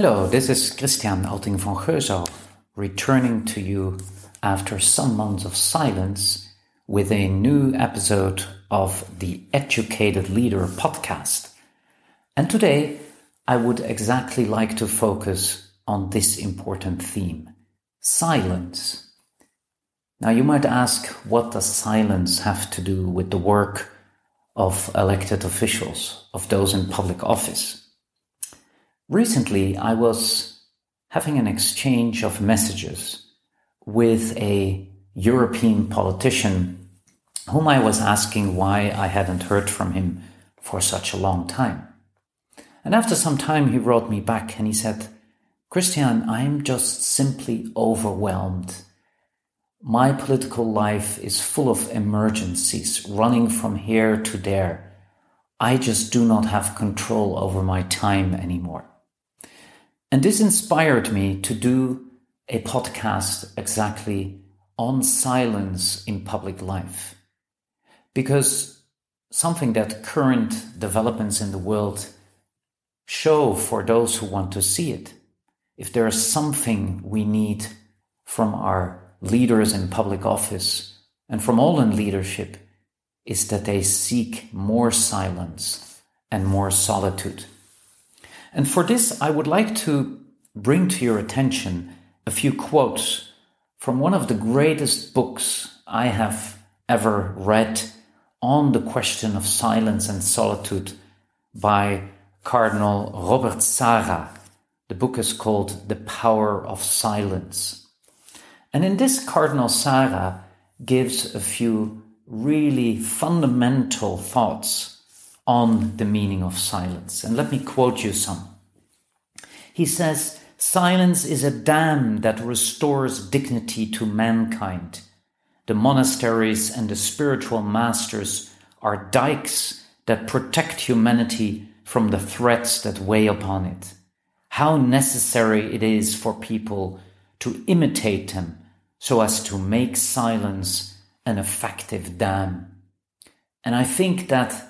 Hello, this is Christian Alting von Geusau, returning to you after some months of silence with a new episode of the Educated Leader podcast. And today I would exactly like to focus on this important theme silence. Now, you might ask, what does silence have to do with the work of elected officials, of those in public office? Recently, I was having an exchange of messages with a European politician whom I was asking why I hadn't heard from him for such a long time. And after some time, he wrote me back and he said, Christian, I'm just simply overwhelmed my political life is full of emergencies, running from here to there. I just do not have control over my time anymore. And this inspired me to do a podcast exactly on silence in public life. Because something that current developments in the world show for those who want to see it. If there is something we need from our leaders in public office and from all in leadership is that they seek more silence and more solitude. And for this, I would like to bring to your attention a few quotes from one of the greatest books I have ever read on the question of silence and solitude by Cardinal Robert Sarah. The book is called The Power of Silence. And in this, Cardinal Sarah gives a few really fundamental thoughts on the meaning of silence. And let me quote you some. He says, Silence is a dam that restores dignity to mankind. The monasteries and the spiritual masters are dikes that protect humanity from the threats that weigh upon it. How necessary it is for people to imitate them so as to make silence an effective dam. And I think that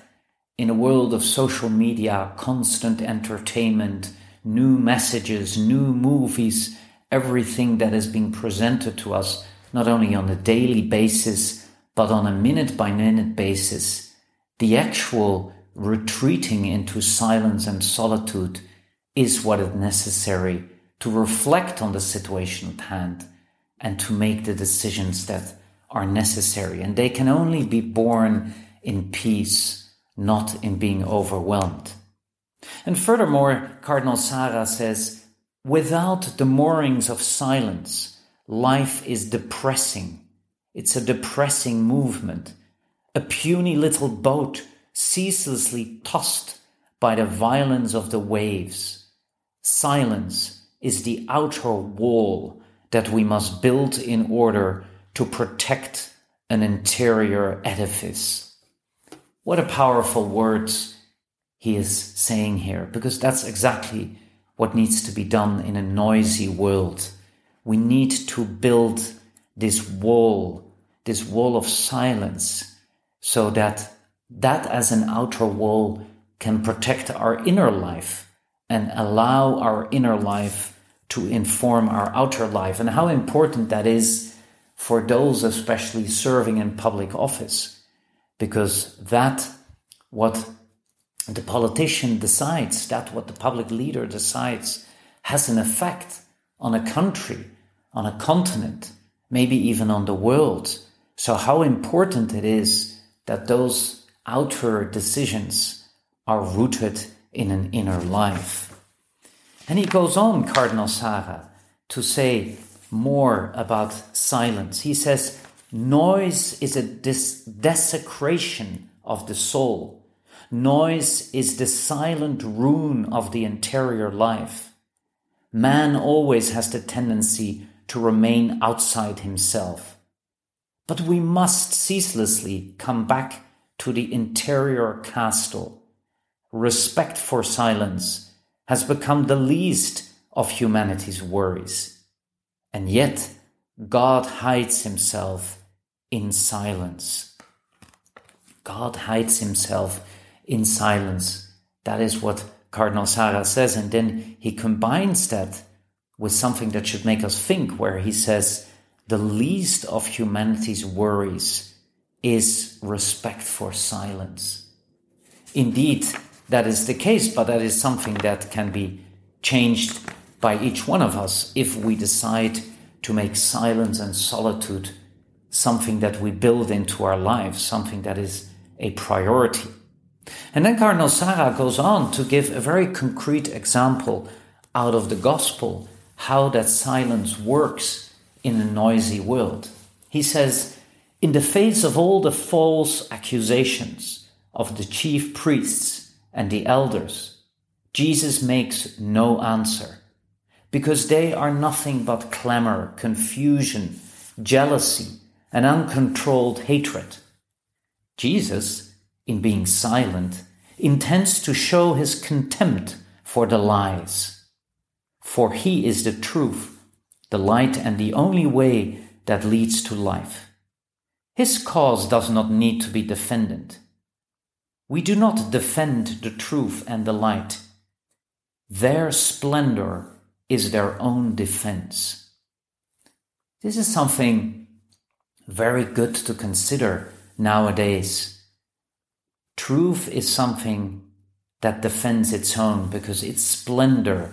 in a world of social media, constant entertainment, new messages, new movies, everything that is being presented to us, not only on a daily basis, but on a minute by minute basis, the actual retreating into silence and solitude is what is necessary to reflect on the situation at hand and to make the decisions that are necessary. And they can only be born in peace, not in being overwhelmed. And furthermore, Cardinal Sarah says, without the moorings of silence, life is depressing. It's a depressing movement, a puny little boat ceaselessly tossed by the violence of the waves. Silence is the outer wall that we must build in order to protect an interior edifice. What a powerful words he is saying here, because that's exactly what needs to be done in a noisy world. We need to build this wall, this wall of silence, so that that as an outer wall can protect our inner life and allow our inner life to inform our outer life and how important that is for those especially serving in public office because that what the politician decides that what the public leader decides has an effect on a country on a continent maybe even on the world so how important it is that those outer decisions are rooted in an inner life and he goes on, Cardinal Sarah, to say more about silence. He says, Noise is a des- desecration of the soul. Noise is the silent ruin of the interior life. Man always has the tendency to remain outside himself. But we must ceaselessly come back to the interior castle. Respect for silence has become the least of humanity's worries. And yet, God hides himself in silence. God hides himself in silence. That is what Cardinal Sarah says, and then he combines that with something that should make us think, where he says, the least of humanity's worries is respect for silence. Indeed, that is the case, but that is something that can be changed by each one of us if we decide to make silence and solitude something that we build into our lives, something that is a priority. And then Cardinal Sarah goes on to give a very concrete example out of the gospel how that silence works in a noisy world. He says, In the face of all the false accusations of the chief priests and the elders, Jesus makes no answer because they are nothing but clamor, confusion, jealousy, and uncontrolled hatred. Jesus, in being silent, intends to show his contempt for the lies. For he is the truth, the light, and the only way that leads to life. His cause does not need to be defended. We do not defend the truth and the light. Their splendor is their own defense. This is something very good to consider nowadays. Truth is something that defends its own because its splendor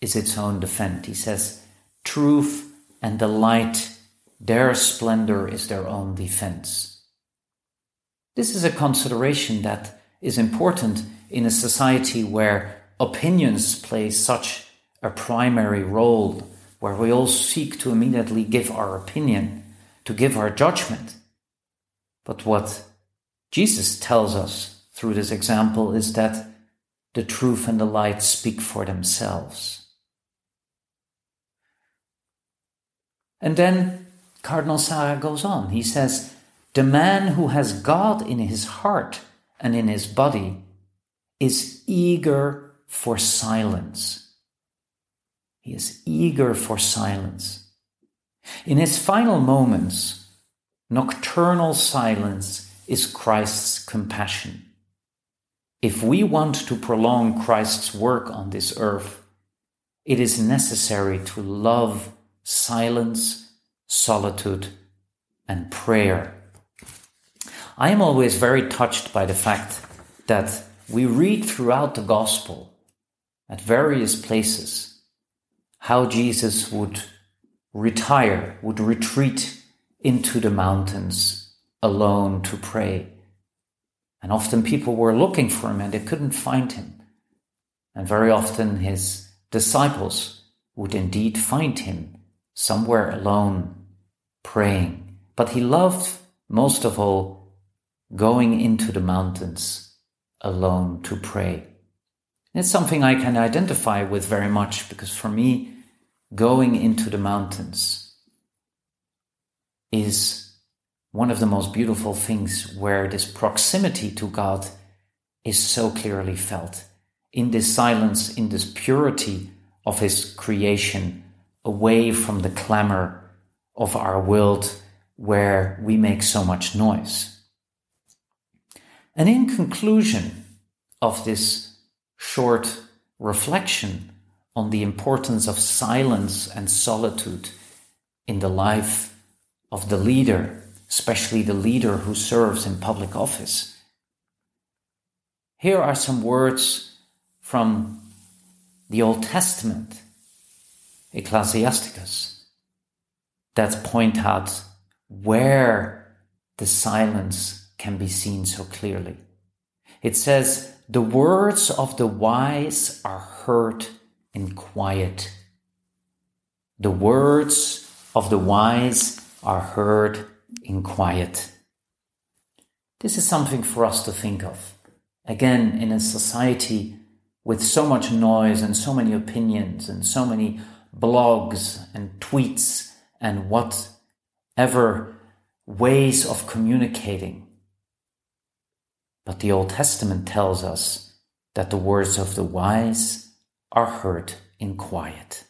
is its own defense. He says, truth and the light, their splendor is their own defense. This is a consideration that is important in a society where opinions play such a primary role, where we all seek to immediately give our opinion to give our judgment. But what Jesus tells us through this example is that the truth and the light speak for themselves. And then Cardinal Sarah goes on. He says, The man who has God in his heart and in his body is eager for silence. He is eager for silence. In his final moments, nocturnal silence is Christ's compassion. If we want to prolong Christ's work on this earth, it is necessary to love silence, solitude, and prayer. I am always very touched by the fact that we read throughout the gospel at various places how Jesus would retire, would retreat into the mountains alone to pray. And often people were looking for him and they couldn't find him. And very often his disciples would indeed find him somewhere alone praying. But he loved most of all going into the mountains alone to pray. It's something I can identify with very much because for me, going into the mountains is one of the most beautiful things where this proximity to God is so clearly felt. In this silence, in this purity of His creation, away from the clamor of our world where we make so much noise. And in conclusion of this short reflection, on the importance of silence and solitude in the life of the leader, especially the leader who serves in public office. Here are some words from the Old Testament, Ecclesiasticus, that point out where the silence can be seen so clearly. It says, The words of the wise are heard in quiet. The words of the wise are heard in quiet. This is something for us to think of. Again, in a society with so much noise and so many opinions and so many blogs and tweets and whatever ways of communicating. But the Old Testament tells us that the words of the wise are heard in quiet.